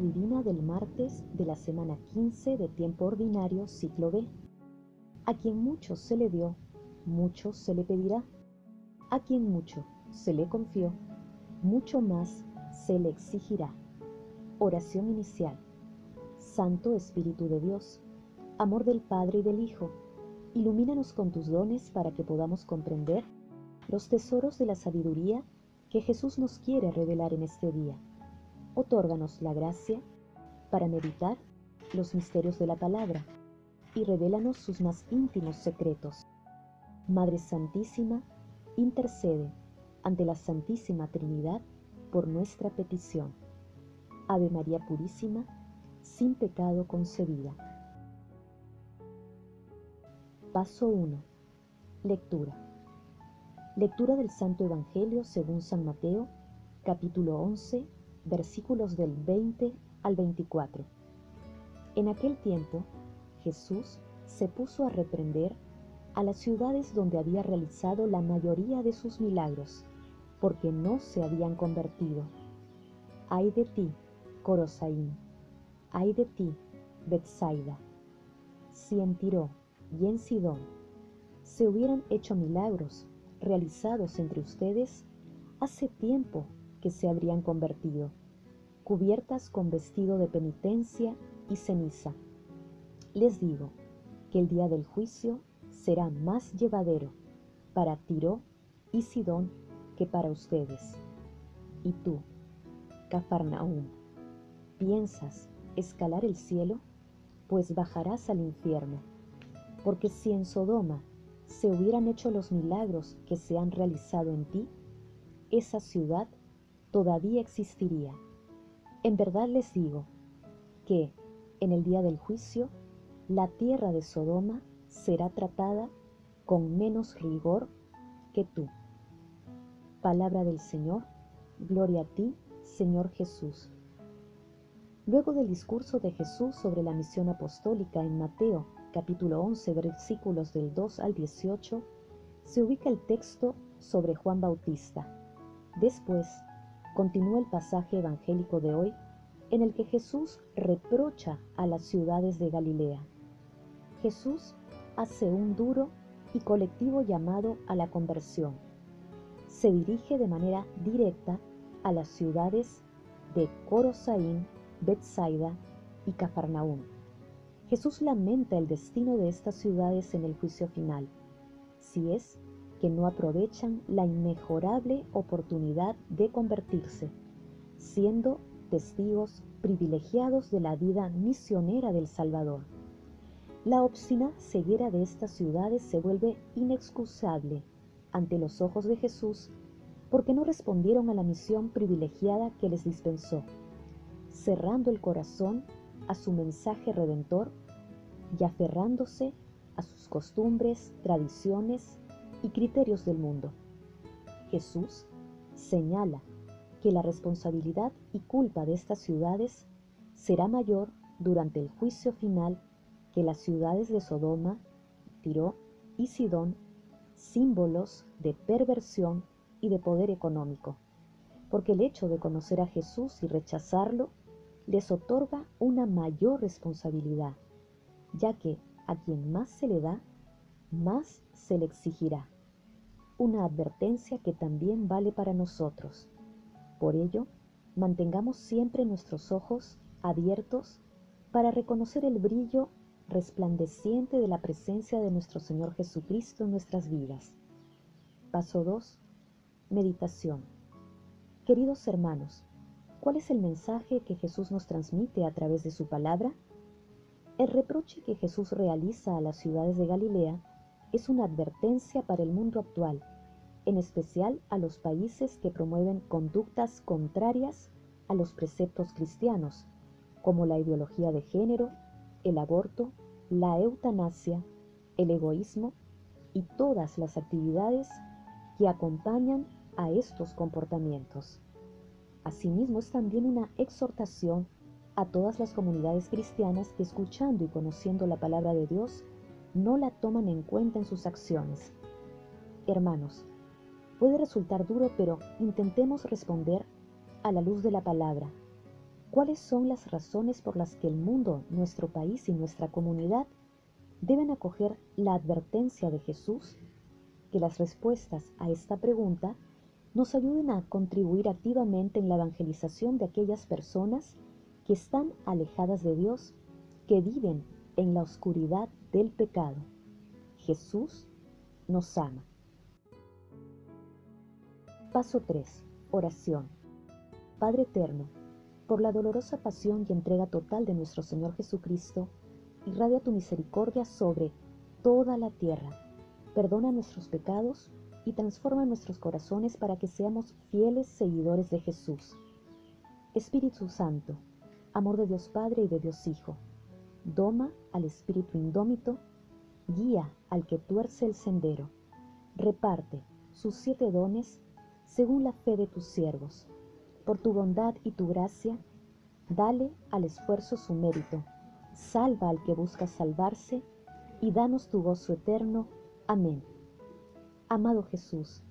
divina del martes de la semana 15 de tiempo ordinario ciclo B. A quien mucho se le dio, mucho se le pedirá. A quien mucho se le confió, mucho más se le exigirá. Oración inicial. Santo Espíritu de Dios, amor del Padre y del Hijo, ilumínanos con tus dones para que podamos comprender los tesoros de la sabiduría que Jesús nos quiere revelar en este día. Otórganos la gracia para meditar los misterios de la palabra y revélanos sus más íntimos secretos. Madre Santísima, intercede ante la Santísima Trinidad por nuestra petición. Ave María Purísima, sin pecado concebida. Paso 1. Lectura. Lectura del Santo Evangelio según San Mateo, capítulo 11, versículos del 20 al 24. En aquel tiempo, Jesús se puso a reprender a las ciudades donde había realizado la mayoría de sus milagros, porque no se habían convertido. Ay de ti, Corosaín, ay de ti, Betsaida. Si en Tiro y en Sidón se hubieran hecho milagros, realizados entre ustedes, hace tiempo que se habrían convertido, cubiertas con vestido de penitencia y ceniza. Les digo que el día del juicio será más llevadero para Tiro y Sidón que para ustedes. Y tú, Cafarnaúm, ¿piensas escalar el cielo? Pues bajarás al infierno, porque si en Sodoma se hubieran hecho los milagros que se han realizado en ti, esa ciudad todavía existiría. En verdad les digo que en el día del juicio la tierra de Sodoma será tratada con menos rigor que tú. Palabra del Señor, gloria a ti, Señor Jesús. Luego del discurso de Jesús sobre la misión apostólica en Mateo capítulo 11, versículos del 2 al 18, se ubica el texto sobre Juan Bautista. Después, continúa el pasaje evangélico de hoy en el que Jesús reprocha a las ciudades de Galilea. Jesús hace un duro y colectivo llamado a la conversión. Se dirige de manera directa a las ciudades de Corosaín, Bethsaida y Cafarnaúm. Jesús lamenta el destino de estas ciudades en el juicio final, si es que no aprovechan la inmejorable oportunidad de convertirse, siendo testigos privilegiados de la vida misionera del Salvador. La obstinada ceguera de estas ciudades se vuelve inexcusable ante los ojos de Jesús porque no respondieron a la misión privilegiada que les dispensó, cerrando el corazón a su mensaje redentor y aferrándose a sus costumbres, tradiciones y criterios del mundo. Jesús señala que la responsabilidad y culpa de estas ciudades será mayor durante el juicio final que las ciudades de Sodoma, Tiro y Sidón, símbolos de perversión y de poder económico, porque el hecho de conocer a Jesús y rechazarlo les otorga una mayor responsabilidad ya que a quien más se le da, más se le exigirá. Una advertencia que también vale para nosotros. Por ello, mantengamos siempre nuestros ojos abiertos para reconocer el brillo resplandeciente de la presencia de nuestro Señor Jesucristo en nuestras vidas. Paso 2. Meditación. Queridos hermanos, ¿cuál es el mensaje que Jesús nos transmite a través de su palabra? El reproche que Jesús realiza a las ciudades de Galilea es una advertencia para el mundo actual, en especial a los países que promueven conductas contrarias a los preceptos cristianos, como la ideología de género, el aborto, la eutanasia, el egoísmo y todas las actividades que acompañan a estos comportamientos. Asimismo es también una exhortación a todas las comunidades cristianas que escuchando y conociendo la palabra de Dios no la toman en cuenta en sus acciones. Hermanos, puede resultar duro, pero intentemos responder a la luz de la palabra. ¿Cuáles son las razones por las que el mundo, nuestro país y nuestra comunidad deben acoger la advertencia de Jesús? Que las respuestas a esta pregunta nos ayuden a contribuir activamente en la evangelización de aquellas personas que están alejadas de Dios, que viven en la oscuridad del pecado. Jesús nos ama. Paso 3. Oración. Padre Eterno, por la dolorosa pasión y entrega total de nuestro Señor Jesucristo, irradia tu misericordia sobre toda la tierra. Perdona nuestros pecados y transforma nuestros corazones para que seamos fieles seguidores de Jesús. Espíritu Santo, amor de Dios Padre y de Dios Hijo, doma al espíritu indómito, guía al que tuerce el sendero, reparte sus siete dones según la fe de tus siervos. Por tu bondad y tu gracia, dale al esfuerzo su mérito, salva al que busca salvarse, y danos tu gozo eterno. Amén. Amado Jesús,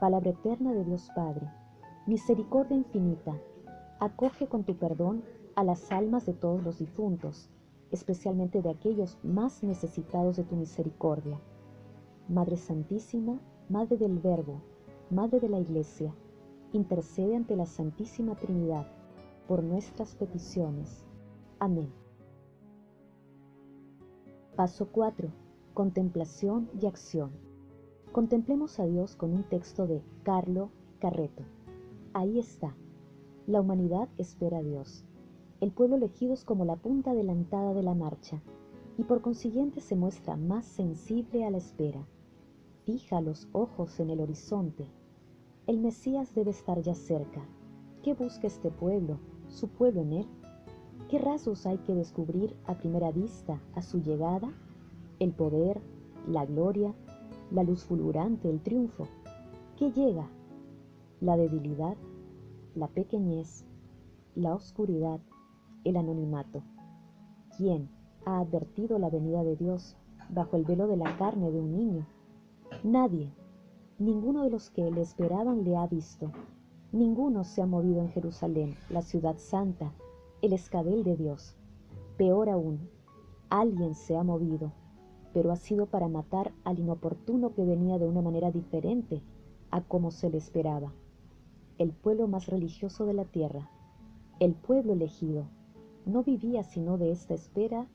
palabra eterna de Dios Padre, misericordia infinita, acoge con tu perdón a las almas de todos los difuntos, especialmente de aquellos más necesitados de tu misericordia. Madre Santísima, Madre del Verbo, Madre de la Iglesia, intercede ante la Santísima Trinidad por nuestras peticiones. Amén. Paso 4. Contemplación y acción. Contemplemos a Dios con un texto de Carlo Carreto. Ahí está. La humanidad espera a Dios. El pueblo elegido es como la punta adelantada de la marcha y por consiguiente se muestra más sensible a la espera. Fija los ojos en el horizonte el Mesías debe estar ya cerca. ¿Qué busca este pueblo, su pueblo en él? ¿Qué rasgos hay que descubrir a primera vista a su llegada? El poder, la gloria, la luz fulgurante, el triunfo. ¿Qué llega? La debilidad, la pequeñez, la oscuridad, el anonimato. ¿Quién ha advertido la venida de Dios bajo el velo de la carne de un niño? Nadie Ninguno de los que le esperaban le ha visto. Ninguno se ha movido en Jerusalén, la ciudad santa, el escabel de Dios. Peor aún, alguien se ha movido, pero ha sido para matar al inoportuno que venía de una manera diferente a como se le esperaba. El pueblo más religioso de la tierra, el pueblo elegido, no vivía sino de esta espera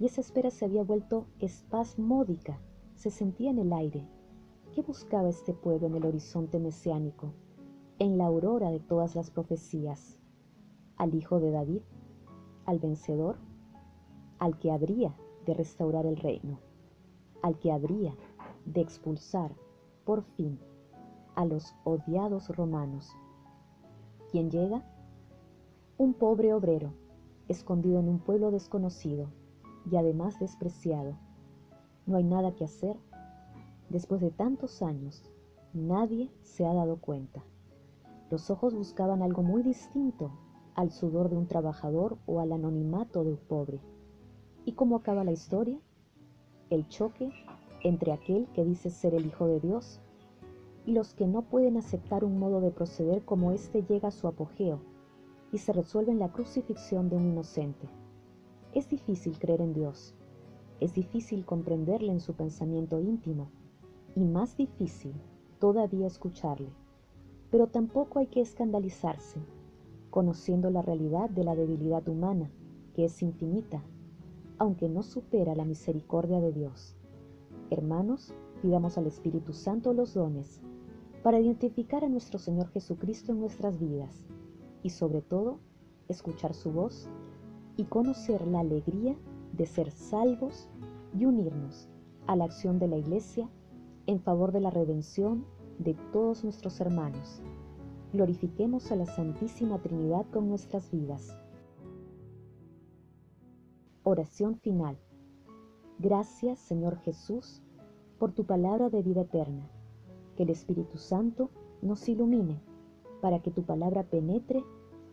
y esa espera se había vuelto espasmódica, se sentía en el aire, ¿Qué buscaba este pueblo en el horizonte mesiánico, en la aurora de todas las profecías? ¿Al hijo de David? ¿Al vencedor? ¿Al que habría de restaurar el reino? ¿Al que habría de expulsar, por fin, a los odiados romanos? ¿Quién llega? Un pobre obrero, escondido en un pueblo desconocido y además despreciado. No hay nada que hacer Después de tantos años, nadie se ha dado cuenta. Los ojos buscaban algo muy distinto al sudor de un trabajador o al anonimato de un pobre. ¿Y cómo acaba la historia? El choque entre aquel que dice ser el Hijo de Dios y los que no pueden aceptar un modo de proceder como éste llega a su apogeo y se resuelve en la crucifixión de un inocente. Es difícil creer en Dios, es difícil comprenderle en su pensamiento íntimo y más difícil todavía escucharle. Pero tampoco hay que escandalizarse, conociendo la realidad de la debilidad humana, que es infinita, aunque no supera la misericordia de Dios. Hermanos, pidamos al Espíritu Santo los dones para identificar a nuestro Señor Jesucristo en nuestras vidas y sobre todo escuchar su voz y conocer la alegría de ser salvos y unirnos a la acción de la Iglesia en favor de la redención de todos nuestros hermanos. Glorifiquemos a la Santísima Trinidad con nuestras vidas. Oración final. Gracias, Señor Jesús, por tu palabra de vida eterna. Que el Espíritu Santo nos ilumine para que tu palabra penetre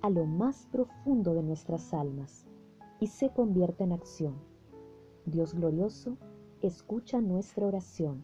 a lo más profundo de nuestras almas y se convierta en acción. Dios glorioso, escucha nuestra oración